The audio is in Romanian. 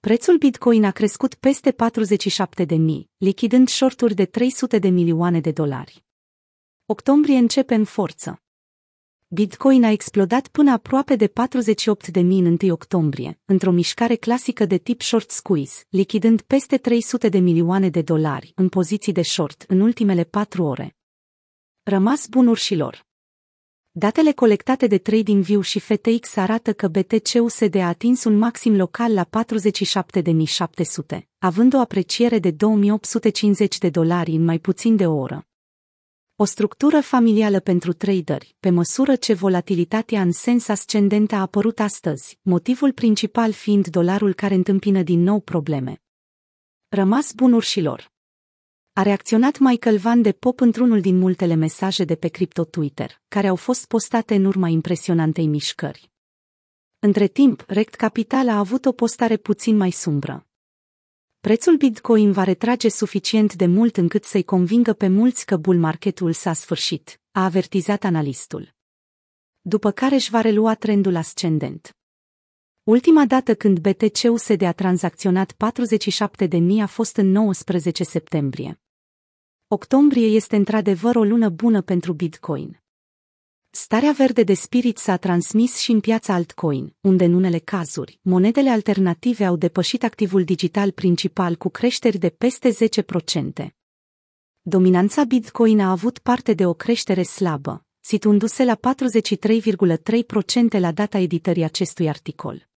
Prețul Bitcoin a crescut peste 47 de mii, lichidând shorturi de 300 de milioane de dolari. Octombrie începe în forță. Bitcoin a explodat până aproape de 48 de mii în 1 octombrie, într-o mișcare clasică de tip short squeeze, lichidând peste 300 de milioane de dolari în poziții de short în ultimele patru ore. Rămas bun urșilor. Datele colectate de TradingView și FTX arată că BTC-USD a atins un maxim local la 47.700, având o apreciere de 2850 de dolari în mai puțin de o oră. O structură familială pentru traderi, pe măsură ce volatilitatea în sens ascendent a apărut astăzi, motivul principal fiind dolarul care întâmpină din nou probleme. Rămas bun urșilor. A reacționat Michael Van de Pop într-unul din multele mesaje de pe Crypto Twitter, care au fost postate în urma impresionantei mișcări. Între timp, Rect Capital a avut o postare puțin mai sumbră. Prețul Bitcoin va retrage suficient de mult încât să-i convingă pe mulți că bull marketul s-a sfârșit, a avertizat analistul. După care își va relua trendul ascendent. Ultima dată când BTC-USD a tranzacționat 47.000 a fost în 19 septembrie. Octombrie este într-adevăr o lună bună pentru Bitcoin. Starea verde de spirit s-a transmis și în piața altcoin, unde în unele cazuri, monedele alternative au depășit activul digital principal cu creșteri de peste 10%. Dominanța Bitcoin a avut parte de o creștere slabă, situându-se la 43,3% la data editării acestui articol.